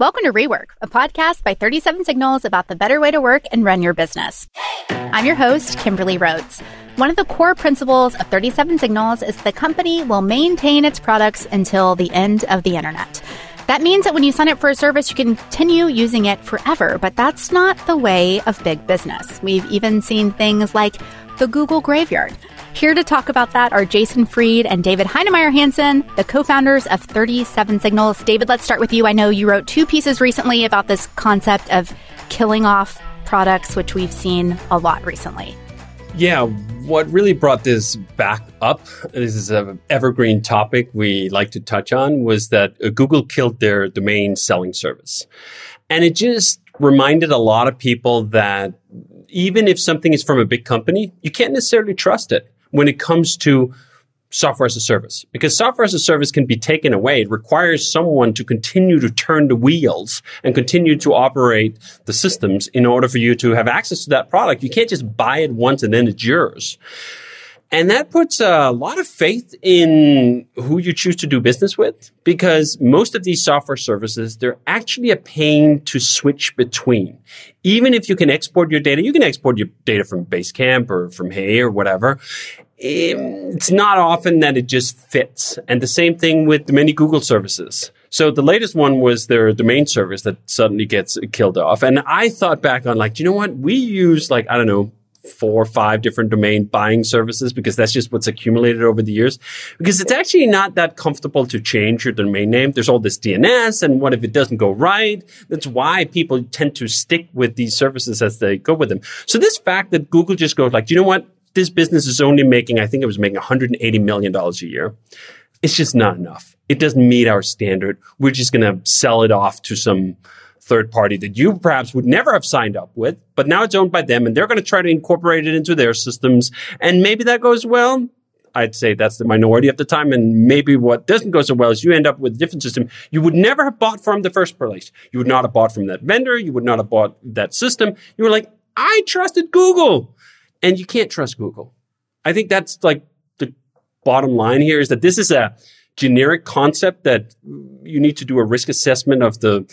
Welcome to Rework, a podcast by 37 Signals about the better way to work and run your business. I'm your host, Kimberly Rhodes. One of the core principles of 37 Signals is the company will maintain its products until the end of the internet. That means that when you sign up for a service, you can continue using it forever, but that's not the way of big business. We've even seen things like the Google Graveyard. Here to talk about that are Jason Fried and David Heinemeier Hansson, the co founders of 37 Signals. David, let's start with you. I know you wrote two pieces recently about this concept of killing off products, which we've seen a lot recently. Yeah, what really brought this back up, this is an evergreen topic we like to touch on, was that Google killed their domain selling service. And it just reminded a lot of people that even if something is from a big company, you can't necessarily trust it when it comes to software as a service because software as a service can be taken away. It requires someone to continue to turn the wheels and continue to operate the systems in order for you to have access to that product. You can't just buy it once and then it's yours. And that puts a lot of faith in who you choose to do business with because most of these software services, they're actually a pain to switch between. Even if you can export your data, you can export your data from Basecamp or from Hey or whatever. It's not often that it just fits. And the same thing with many Google services. So the latest one was their domain service that suddenly gets killed off. And I thought back on like, you know what? We use like, I don't know, four or five different domain buying services because that's just what's accumulated over the years. Because it's actually not that comfortable to change your domain name. There's all this DNS and what if it doesn't go right? That's why people tend to stick with these services as they go with them. So this fact that Google just goes like, do you know what? This business is only making, I think it was making $180 million a year. It's just not enough. It doesn't meet our standard. We're just going to sell it off to some third party that you perhaps would never have signed up with, but now it's owned by them and they're going to try to incorporate it into their systems. And maybe that goes well. I'd say that's the minority at the time. And maybe what doesn't go so well is you end up with a different system you would never have bought from the first place. You would not have bought from that vendor. You would not have bought that system. You were like, I trusted Google and you can't trust Google. I think that's like the bottom line here is that this is a generic concept that you need to do a risk assessment of the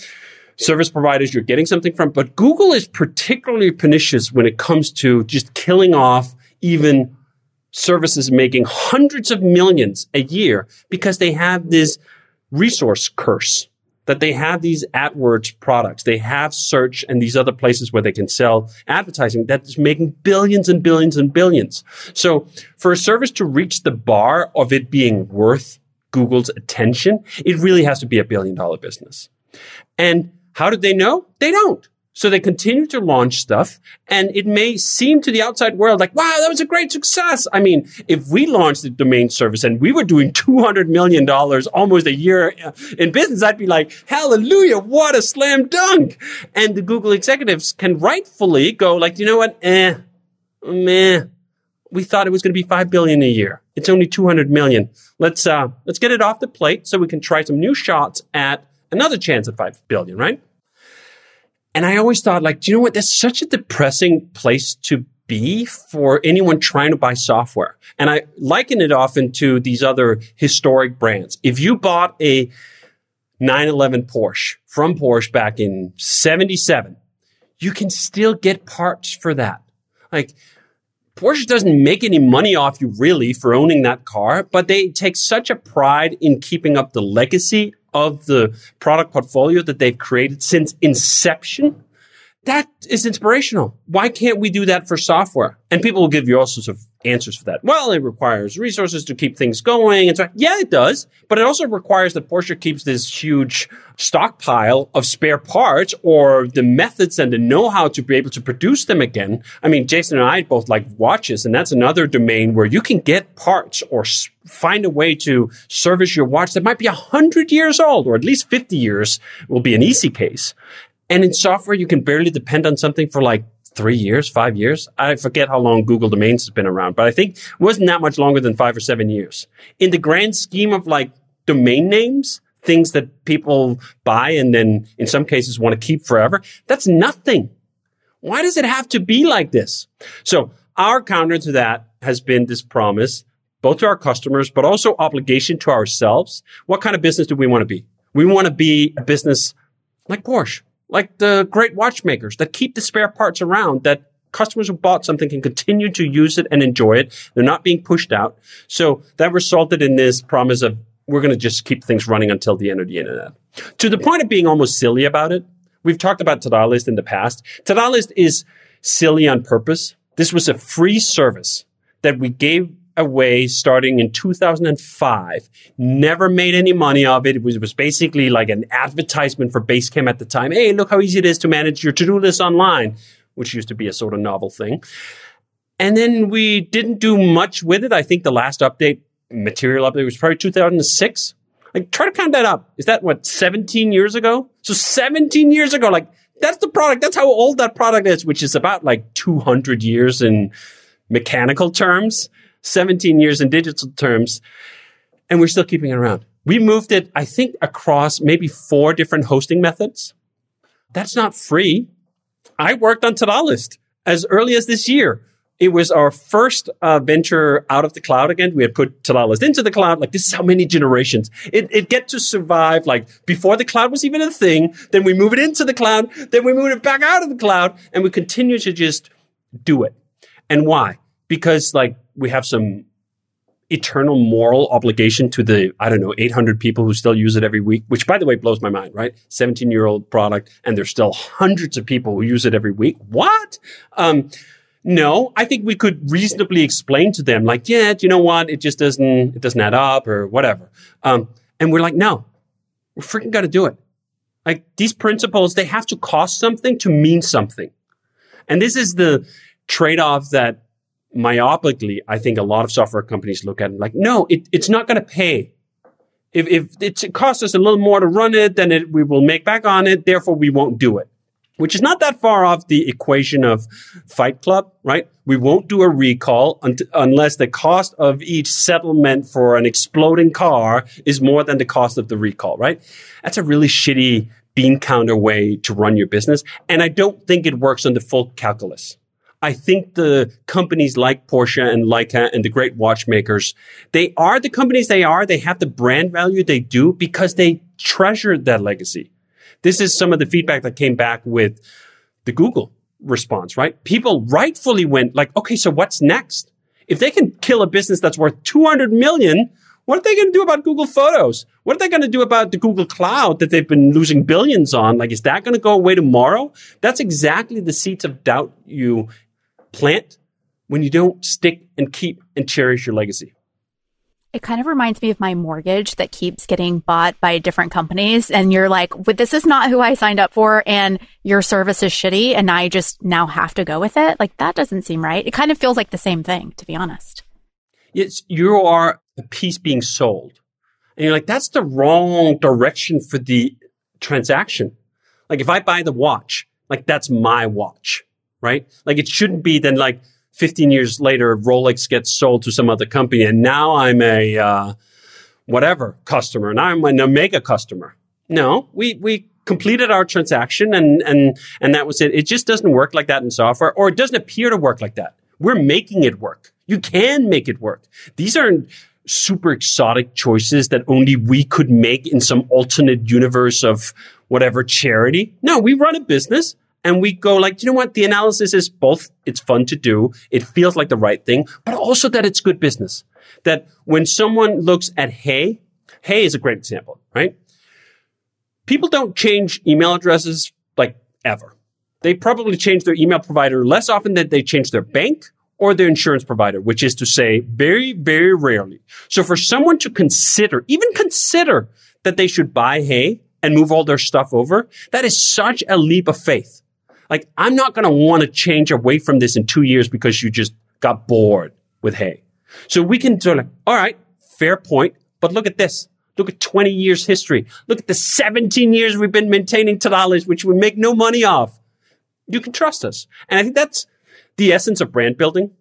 service providers you're getting something from. But Google is particularly pernicious when it comes to just killing off even services making hundreds of millions a year because they have this resource curse that they have these AdWords products. They have search and these other places where they can sell advertising that is making billions and billions and billions. So for a service to reach the bar of it being worth Google's attention, it really has to be a billion dollar business. And how did they know? They don't. So they continue to launch stuff and it may seem to the outside world like, wow, that was a great success. I mean, if we launched the domain service and we were doing $200 million almost a year in business, I'd be like, hallelujah, what a slam dunk. And the Google executives can rightfully go like, you know what? Eh, meh. We thought it was going to be 5 billion a year. It's only 200 million. Let's, uh, let's get it off the plate so we can try some new shots at another chance at 5 billion, right? And I always thought, like, do you know what? That's such a depressing place to be for anyone trying to buy software. And I liken it often to these other historic brands. If you bought a 911 Porsche from Porsche back in 77, you can still get parts for that. Like, Porsche doesn't make any money off you really for owning that car, but they take such a pride in keeping up the legacy of the product portfolio that they've created since inception, that is inspirational. Why can't we do that for software? And people will give you all sorts of answers for that. Well, it requires resources to keep things going. And so, yeah, it does. But it also requires that Porsche keeps this huge stockpile of spare parts or the methods and the know-how to be able to produce them again. I mean, Jason and I both like watches and that's another domain where you can get parts or find a way to service your watch that might be a hundred years old or at least 50 years will be an easy case. And in software, you can barely depend on something for like three years, five years. I forget how long Google Domains has been around, but I think wasn't that much longer than five or seven years. In the grand scheme of like domain names, things that people buy and then in some cases want to keep forever, that's nothing. Why does it have to be like this? So our counter to that has been this promise, both to our customers, but also obligation to ourselves. What kind of business do we want to be? We want to be a business like Porsche, like the great watchmakers that keep the spare parts around that customers who bought something can continue to use it and enjoy it. They're not being pushed out. So that resulted in this promise of we're going to just keep things running until the end of the internet. To the point of being almost silly about it. We've talked about List in the past. List is silly on purpose. This was a free service that we gave away starting in 2005. Never made any money of it. It was, it was basically like an advertisement for Basecamp at the time. Hey, look how easy it is to manage your to-do list online, which used to be a sort of novel thing. And then we didn't do much with it. I think the last update, material update was probably 2006. Like, try to count that up. Is that what, 17 years ago? So 17 years ago, like, that's the product. That's how old that product is, which is about like 200 years in mechanical terms, 17 years in digital terms. And we're still keeping it around. We moved it, I think, across maybe four different hosting methods. That's not free. I worked on Ta-da List as early as this year. It was our first uh, venture out of the cloud again. We had put Ta-da List into the cloud. Like this is how many generations it, it get to survive. Like before the cloud was even a thing. Then we move it into the cloud. Then we move it back out of the cloud and we continue to just do it. And why? Because like we have some eternal moral obligation to the, I don't know, 800 people who still use it every week, which by the way blows my mind, right? 17 year old product and there's still hundreds of people who use it every week. What? Um, no, I think we could reasonably explain to them, like, yeah, you know what? It just doesn't, it doesn't add up or whatever. Um, and we're like, no, we're freaking got to do it. Like these principles, they have to cost something to mean something. And this is the trade off that myopically, I think a lot of software companies look at it like, no, it, it's not going to pay. If, if it costs us a little more to run it, then it, we will make back on it. Therefore, we won't do it which is not that far off the equation of Fight Club, right? We won't do a recall un- unless the cost of each settlement for an exploding car is more than the cost of the recall, right? That's a really shitty bean counter way to run your business. And I don't think it works on the full calculus. I think the companies like Porsche and Leica and the great watchmakers, they are the companies they are. They have the brand value they do because they treasure that legacy. This is some of the feedback that came back with the Google response, right? People rightfully went like, okay, so what's next? If they can kill a business that's worth 200 million, what are they going to do about Google Photos? What are they going to do about the Google Cloud that they've been losing billions on? Like, is that going to go away tomorrow? That's exactly the seeds of doubt you plant when you don't stick and keep and cherish your legacy. It kind of reminds me of my mortgage that keeps getting bought by different companies. And you're like, well, this is not who I signed up for. And your service is shitty. And I just now have to go with it. Like that doesn't seem right. It kind of feels like the same thing, to be honest. Yes, you are a piece being sold. And you're like, that's the wrong direction for the transaction. Like if I buy the watch, like that's my watch, right? Like it shouldn't be then like, 15 years later, Rolex gets sold to some other company, and now I'm a uh, whatever customer. and I'm an Omega customer. No, we we completed our transaction, and and and that was it. It just doesn't work like that in software, or it doesn't appear to work like that. We're making it work. You can make it work. These aren't super exotic choices that only we could make in some alternate universe of whatever charity. No, we run a business and we go like, you know what? The analysis is both, it's fun to do. It feels like the right thing, but also that it's good business. That when someone looks at Hey, Hey is a great example, right? People don't change email addresses like ever. They probably change their email provider less often than they change their bank or their insurance provider, which is to say very, very rarely. So for someone to consider, even consider that they should buy Hey and move all their stuff over, that is such a leap of faith. Like, I'm not going to want to change away from this in two years because you just got bored with Hey. So we can sort of, all right, fair point, but look at this. Look at 20 years history. Look at the 17 years we've been maintaining Ta-da List, which we make no money off. You can trust us. And I think that's the essence of brand building.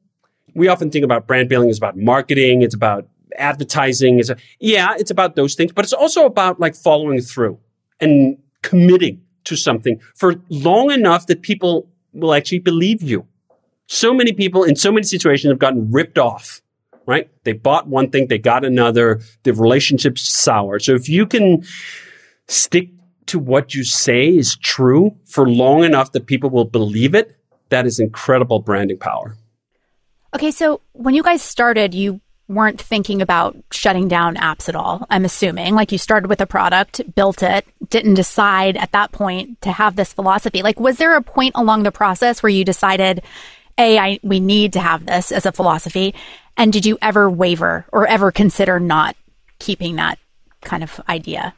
We often think about brand building as about marketing. It's about advertising. It's a, yeah, it's about those things, but it's also about like following through and committing to something for long enough that people will actually believe you. So many people in so many situations have gotten ripped off, right? They bought one thing, they got another, the relationship's sour. So if you can stick to what you say is true for long enough that people will believe it, that is incredible branding power. Okay, so when you guys started, you weren't thinking about shutting down apps at all, I'm assuming. Like you started with a product, built it, didn't decide at that point to have this philosophy. Like, was there a point along the process where you decided, A, I, we need to have this as a philosophy? And did you ever waver or ever consider not keeping that kind of idea?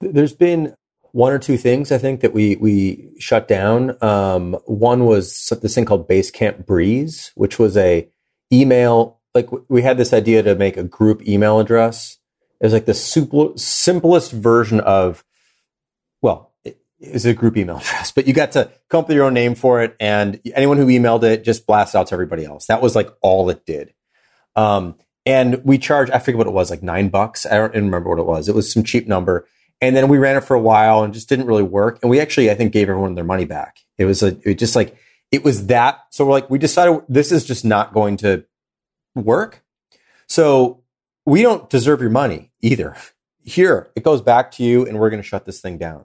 There's been one or two things I think that we we shut down. Um, one was this thing called Basecamp Breeze, which was a email like we had this idea to make a group email address. It was like the simplest version of, well, it is a group email address, but you got to come up with your own name for it, and anyone who emailed it just blast out to everybody else. That was like all it did. Um, and we charged, I forget what it was, like nine bucks. I don't remember what it was. It was some cheap number. And then we ran it for a while and just didn't really work. And we actually, I think, gave everyone their money back. It was a, it just like, it was that. So we're like, we decided this is just not going to work. So we don't deserve your money either. Here, it goes back to you and we're going to shut this thing down.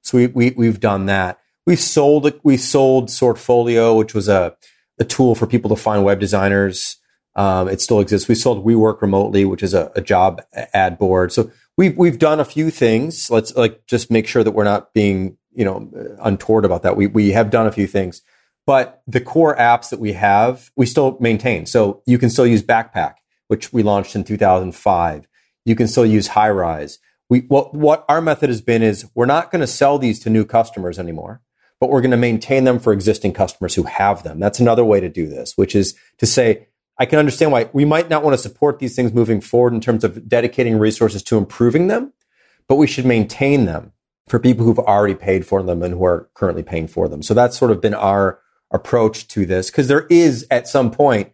So we, we, we've done that. We've sold, we sold Sortfolio, which was a, a tool for people to find web designers. Um, it still exists. We sold We Work Remotely, which is a, a job ad board. So we've, we've done a few things. Let's like just make sure that we're not being, you know, untoward about that. We, we have done a few things. But the core apps that we have, we still maintain. So you can still use Backpack, which we launched in 2005. You can still use Highrise. We, what, what our method has been is we're not going to sell these to new customers anymore, but we're going to maintain them for existing customers who have them. That's another way to do this, which is to say, I can understand why we might not want to support these things moving forward in terms of dedicating resources to improving them, but we should maintain them for people who've already paid for them and who are currently paying for them. So that's sort of been our approach to this because there is at some point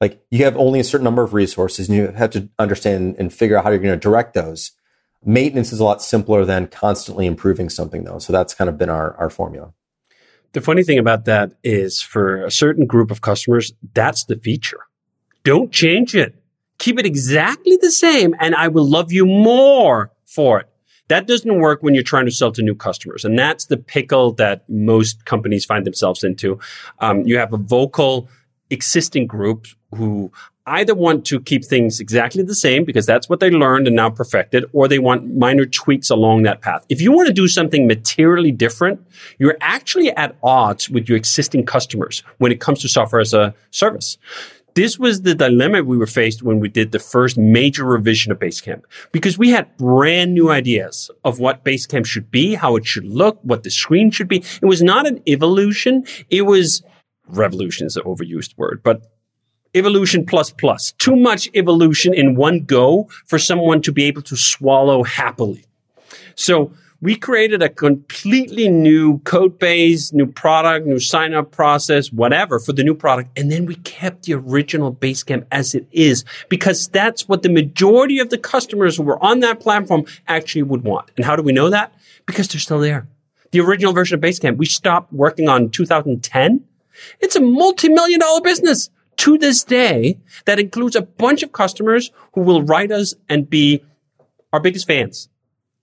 like you have only a certain number of resources and you have to understand and figure out how you're going to direct those. Maintenance is a lot simpler than constantly improving something though. So that's kind of been our, our formula. The funny thing about that is for a certain group of customers that's the feature. Don't change it. Keep it exactly the same and i will love you more for it that doesn't work when you're trying to sell to new customers. And that's the pickle that most companies find themselves into. Um, you have a vocal existing group who either want to keep things exactly the same because that's what they learned and now perfected, or they want minor tweaks along that path. If you want to do something materially different, you're actually at odds with your existing customers when it comes to software as a service. This was the dilemma we were faced when we did the first major revision of Basecamp because we had brand new ideas of what Basecamp should be, how it should look, what the screen should be. It was not an evolution. It was revolution is an overused word, but evolution plus plus. Too much evolution in one go for someone to be able to swallow happily. So we created a completely new code base, new product, new sign up process, whatever for the new product. And then we kept the original Basecamp as it is because that's what the majority of the customers who were on that platform actually would want. And how do we know that? Because they're still there. The original version of Basecamp, we stopped working on 2010. It's a multi-million dollar business to this day that includes a bunch of customers who will write us and be our biggest fans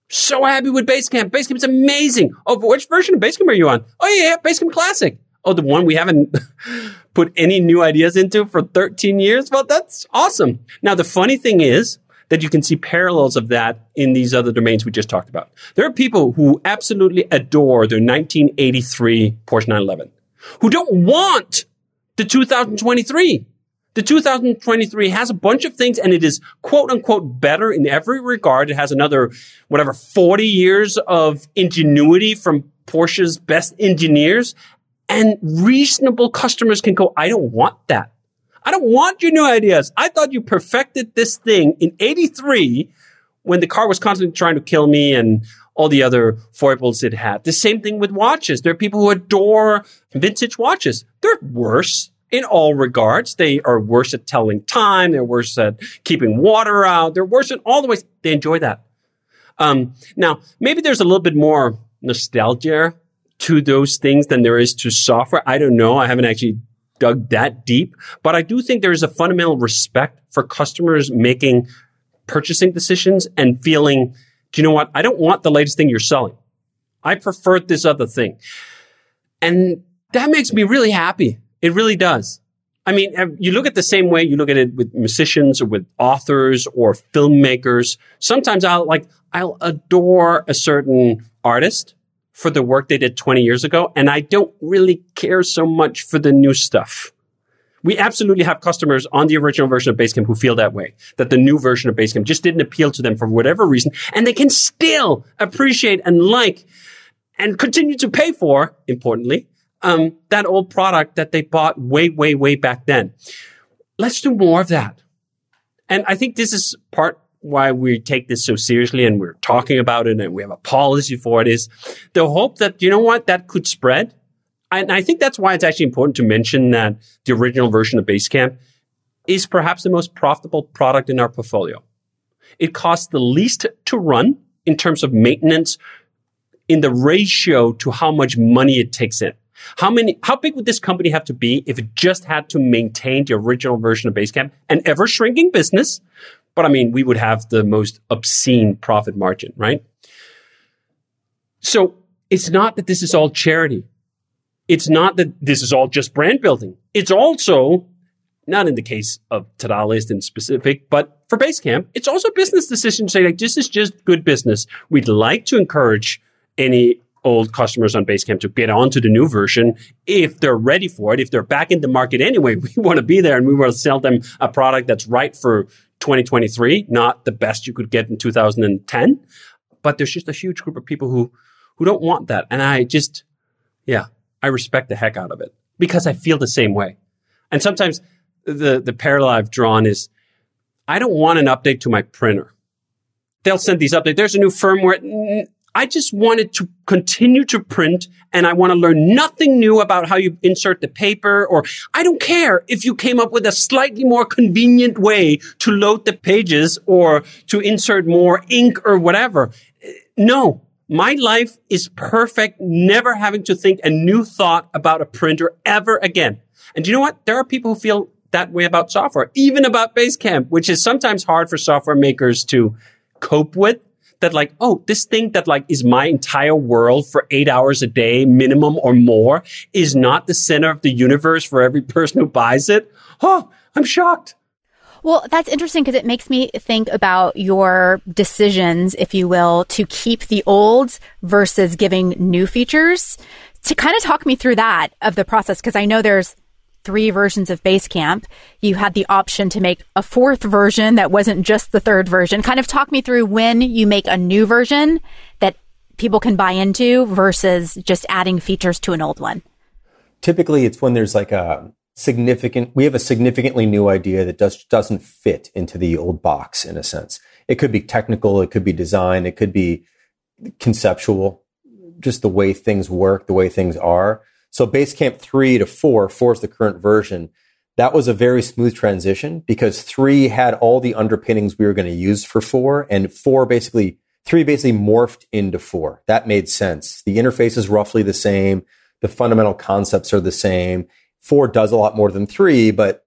so happy with Basecamp. Is amazing. Oh, which version of Basecamp are you on? Oh, yeah, yeah, Basecamp Classic. Oh, the one we haven't put any new ideas into for 13 years? Well, that's awesome. Now, the funny thing is that you can see parallels of that in these other domains we just talked about. There are people who absolutely adore their 1983 Porsche 911 who don't want the 2023. The 2023 has a bunch of things and it is quote unquote better in every regard. It has another, whatever, 40 years of ingenuity from Porsche's best engineers and reasonable customers can go, I don't want that. I don't want your new ideas. I thought you perfected this thing in 83 when the car was constantly trying to kill me and all the other foibles it had. The same thing with watches. There are people who adore vintage watches. They're worse in all regards. They are worse at telling time. They're worse at keeping water out. They're worse in all the ways. They enjoy that. Um, now, maybe there's a little bit more nostalgia to those things than there is to software. I don't know. I haven't actually dug that deep, but I do think there is a fundamental respect for customers making purchasing decisions and feeling do you know what? I don't want the latest thing you're selling. I prefer this other thing. And that makes me really happy. It really does. I mean, you look at the same way you look at it with musicians or with authors or filmmakers. Sometimes I'll like, I'll adore a certain artist for the work they did 20 years ago. And I don't really care so much for the new stuff. We absolutely have customers on the original version of Basecamp who feel that way, that the new version of Basecamp just didn't appeal to them for whatever reason. And they can still appreciate and like and continue to pay for, importantly, um, that old product that they bought way, way, way back then. Let's do more of that. And I think this is part why we take this so seriously and we're talking about it and we have a policy for it is the hope that, you know what, that could spread. And I think that's why it's actually important to mention that the original version of Basecamp is perhaps the most profitable product in our portfolio. It costs the least to run in terms of maintenance in the ratio to how much money it takes in. How many, how big would this company have to be if it just had to maintain the original version of Basecamp, an ever shrinking business? But I mean, we would have the most obscene profit margin, right? So it's not that this is all charity. It's not that this is all just brand building. It's also not in the case of Ta-da List in specific, but for Basecamp, it's also a business decision to say like, this is just good business. We'd like to encourage any old customers on Basecamp to get onto the new version if they're ready for it. If they're back in the market anyway, we want to be there and we want to sell them a product that's right for 2023, not the best you could get in 2010. But there's just a huge group of people who, who don't want that. And I just, yeah, I respect the heck out of it because I feel the same way. And sometimes the, the parallel I've drawn is I don't want an update to my printer. They'll send these updates. There's a new firmware. I just wanted to continue to print and I want to learn nothing new about how you insert the paper or I don't care if you came up with a slightly more convenient way to load the pages or to insert more ink or whatever. No, my life is perfect, never having to think a new thought about a printer ever again. And you know what? There are people who feel that way about software, even about Basecamp, which is sometimes hard for software makers to cope with that like, oh, this thing that like is my entire world for eight hours a day minimum or more is not the center of the universe for every person who buys it. Oh, I'm shocked. Well, that's interesting because it makes me think about your decisions, if you will, to keep the old versus giving new features. To kind of talk me through that of the process, because I know there's three versions of Basecamp. You had the option to make a fourth version that wasn't just the third version. Kind of talk me through when you make a new version that people can buy into versus just adding features to an old one. Typically, it's when there's like a significant, we have a significantly new idea that does, doesn't fit into the old box in a sense. It could be technical, it could be design, it could be conceptual, just the way things work, the way things are. So Basecamp 3 to 4, 4 is the current version. That was a very smooth transition because 3 had all the underpinnings we were going to use for 4 and 4 basically 3 basically morphed into 4. That made sense. The interface is roughly the same, the fundamental concepts are the same. 4 does a lot more than 3, but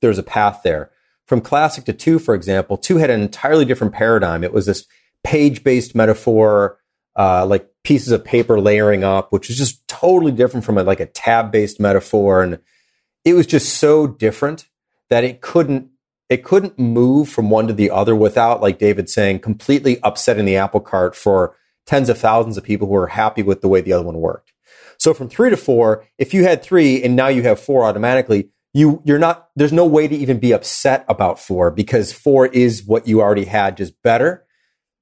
there's a path there. From classic to 2, for example, 2 had an entirely different paradigm. It was this page-based metaphor uh, like pieces of paper layering up, which is just totally different from a, like a tab based metaphor. And it was just so different that it couldn't, it couldn't move from one to the other without, like David saying, completely upsetting the apple cart for tens of thousands of people who are happy with the way the other one worked. So from three to four, if you had three and now you have four automatically, you, you're not, there's no way to even be upset about four because four is what you already had, just better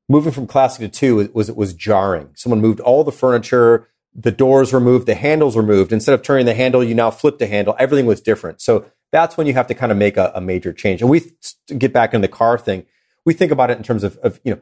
moving from classic to two was was jarring. Someone moved all the furniture, the doors removed, the handles removed. Instead of turning the handle, you now flip the handle. Everything was different. So that's when you have to kind of make a, a major change. And we th- get back in the car thing. We think about it in terms of, of, you know,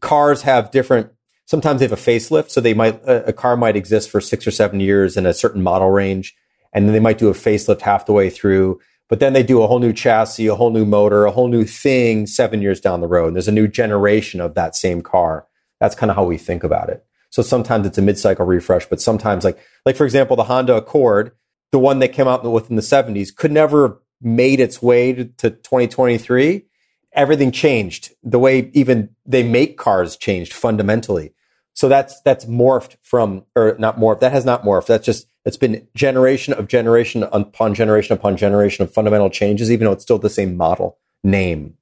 cars have different. Sometimes they have a facelift, so they might a, a car might exist for six or seven years in a certain model range, and then they might do a facelift half the way through but then they do a whole new chassis, a whole new motor, a whole new thing seven years down the road. And there's a new generation of that same car. That's kind of how we think about it. So sometimes it's a mid-cycle refresh, but sometimes like, like for example, the Honda Accord, the one that came out within the 70s could never have made its way to, to 2023. everything changed. The way even they make cars changed fundamentally. So that's that's morphed from, or not morphed. That has not morphed. That's just it's been generation of generation upon generation upon generation of fundamental changes, even though it's still the same model name.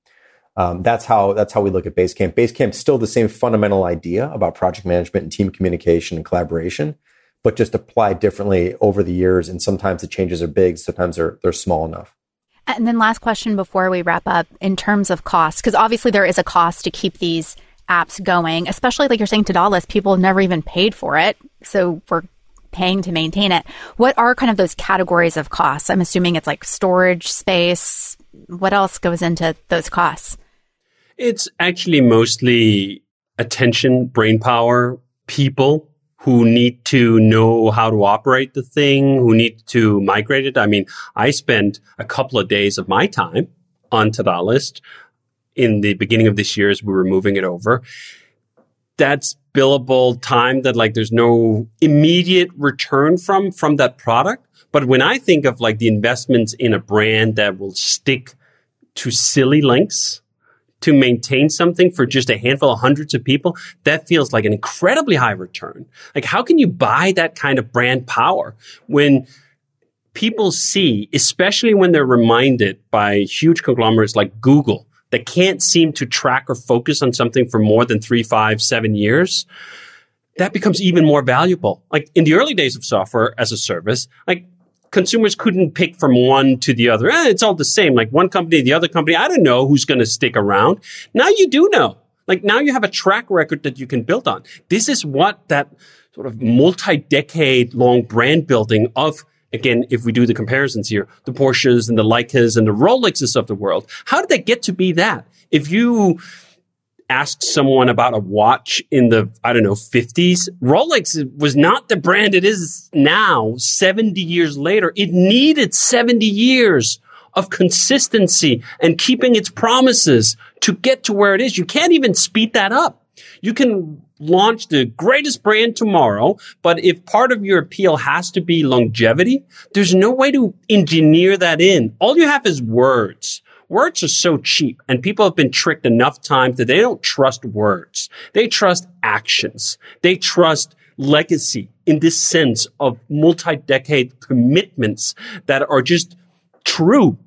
Um, that's how that's how we look at Basecamp. Basecamp still the same fundamental idea about project management and team communication and collaboration, but just applied differently over the years. And sometimes the changes are big, sometimes they're they're small enough. And then last question before we wrap up in terms of cost, because obviously there is a cost to keep these apps going, especially like you're saying Ta-da List, people have never even paid for it. So we're paying to maintain it. What are kind of those categories of costs? I'm assuming it's like storage space. What else goes into those costs? It's actually mostly attention, brain power, people who need to know how to operate the thing, who need to migrate it. I mean, I spent a couple of days of my time on Ta-da List in the beginning of this year as we were moving it over. That's billable time that like there's no immediate return from from that product. But when I think of like the investments in a brand that will stick to silly links to maintain something for just a handful of hundreds of people, that feels like an incredibly high return. Like, how can you buy that kind of brand power when people see, especially when they're reminded by huge conglomerates like Google that can't seem to track or focus on something for more than three, five, seven years? That becomes even more valuable. Like in the early days of software as a service, like consumers couldn't pick from one to the other. Eh, it's all the same. Like one company, the other company. I don't know who's going to stick around. Now you do know. Like now you have a track record that you can build on. This is what that sort of multi-decade long brand building of again, if we do the comparisons here, the Porsches and the Leicas and the Rolexes of the world, how did they get to be that? If you asked someone about a watch in the, I don't know, 50s, Rolex was not the brand it is now, 70 years later. It needed 70 years of consistency and keeping its promises to get to where it is. You can't even speed that up. You can launch the greatest brand tomorrow, but if part of your appeal has to be longevity, there's no way to engineer that in. All you have is words. Words are so cheap and people have been tricked enough times that they don't trust words. They trust actions. They trust legacy in this sense of multi-decade commitments that are just true.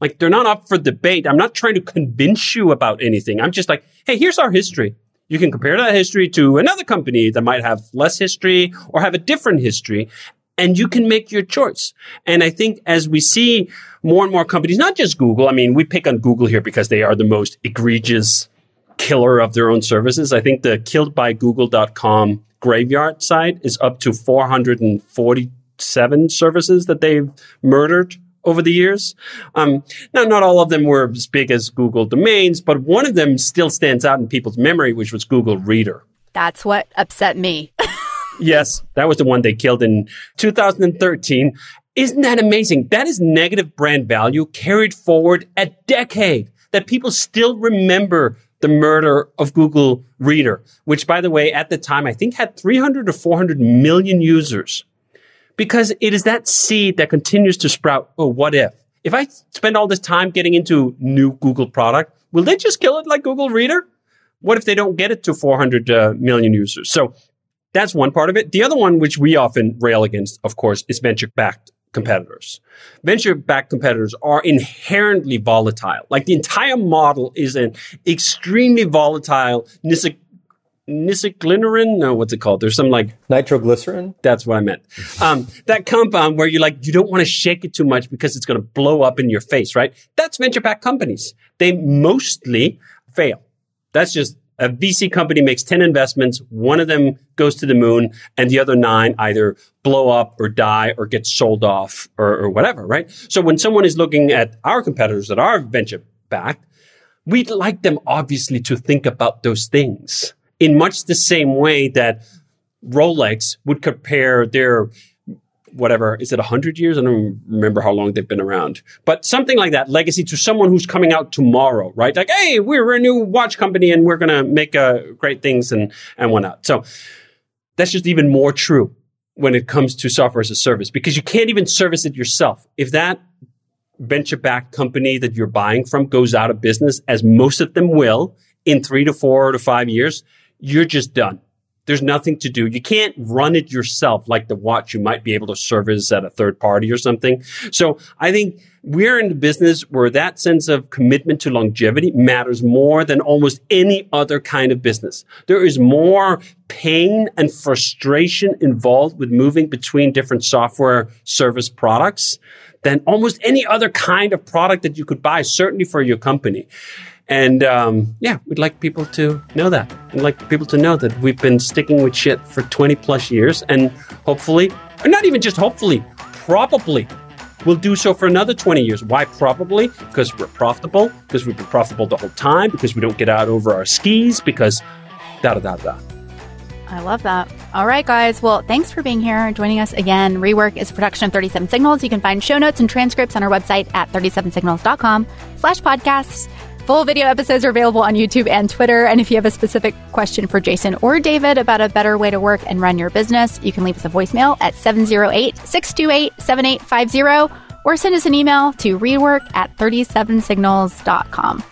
Like they're not up for debate. I'm not trying to convince you about anything. I'm just like, hey, here's our history. You can compare that history to another company that might have less history or have a different history and you can make your choice. And I think as we see more and more companies, not just Google, I mean, we pick on Google here because they are the most egregious killer of their own services. I think the killedbygoogle.com graveyard site is up to 447 services that they've murdered over the years. Um, now, not all of them were as big as Google domains, but one of them still stands out in people's memory, which was Google Reader. That's what upset me. Yes, that was the one they killed in 2013. Isn't that amazing? That is negative brand value carried forward a decade that people still remember the murder of Google Reader, which by the way, at the time, I think had 300 or 400 million users because it is that seed that continues to sprout. Oh, what if? If I spend all this time getting into new Google product, will they just kill it like Google Reader? What if they don't get it to 400 uh, million users? So that's one part of it. The other one, which we often rail against, of course, is venture backed competitors. Venture backed competitors are inherently volatile. Like the entire model is an extremely volatile nisoglycerin. No, what's it called? There's some like nitroglycerin. That's what I meant. Um, that compound where you like you don't want to shake it too much because it's going to blow up in your face, right? That's venture backed companies. They mostly fail. That's just a VC company makes 10 investments, one of them goes to the moon, and the other nine either blow up or die or get sold off or, or whatever, right? So when someone is looking at our competitors that are venture backed, we'd like them obviously to think about those things in much the same way that Rolex would compare their whatever is it 100 years? I don't remember how long they've been around. But something like that legacy to someone who's coming out tomorrow right? Like hey we're a new watch company and we're going to make uh, great things and and whatnot. So that's just even more true when it comes to software as a service because you can't even service it yourself. If that venture backed company that you're buying from goes out of business, as most of them will in three to four to five years, you're just done. There's nothing to do. You can't run it yourself like the watch you might be able to service at a third party or something. So I think we're in the business where that sense of commitment to longevity matters more than almost any other kind of business. There is more pain and frustration involved with moving between different software service products than almost any other kind of product that you could buy, certainly for your company. And um, yeah, we'd like people to know that. We'd like people to know that we've been sticking with shit for 20 plus years and hopefully, or not even just hopefully, probably we'll do so for another 20 years. Why probably? Because we're profitable, because we've been profitable the whole time, because we don't get out over our skis, because da da da da. I love that. All right, guys. Well, thanks for being here and joining us again. Rework is a production of 37 Signals. You can find show notes and transcripts on our website at 37signals.com slash podcasts. Full video episodes are available on YouTube and Twitter. And if you have a specific question for Jason or David about a better way to work and run your business, you can leave us a voicemail at 708 628 7850 or send us an email to rework at 37signals.com.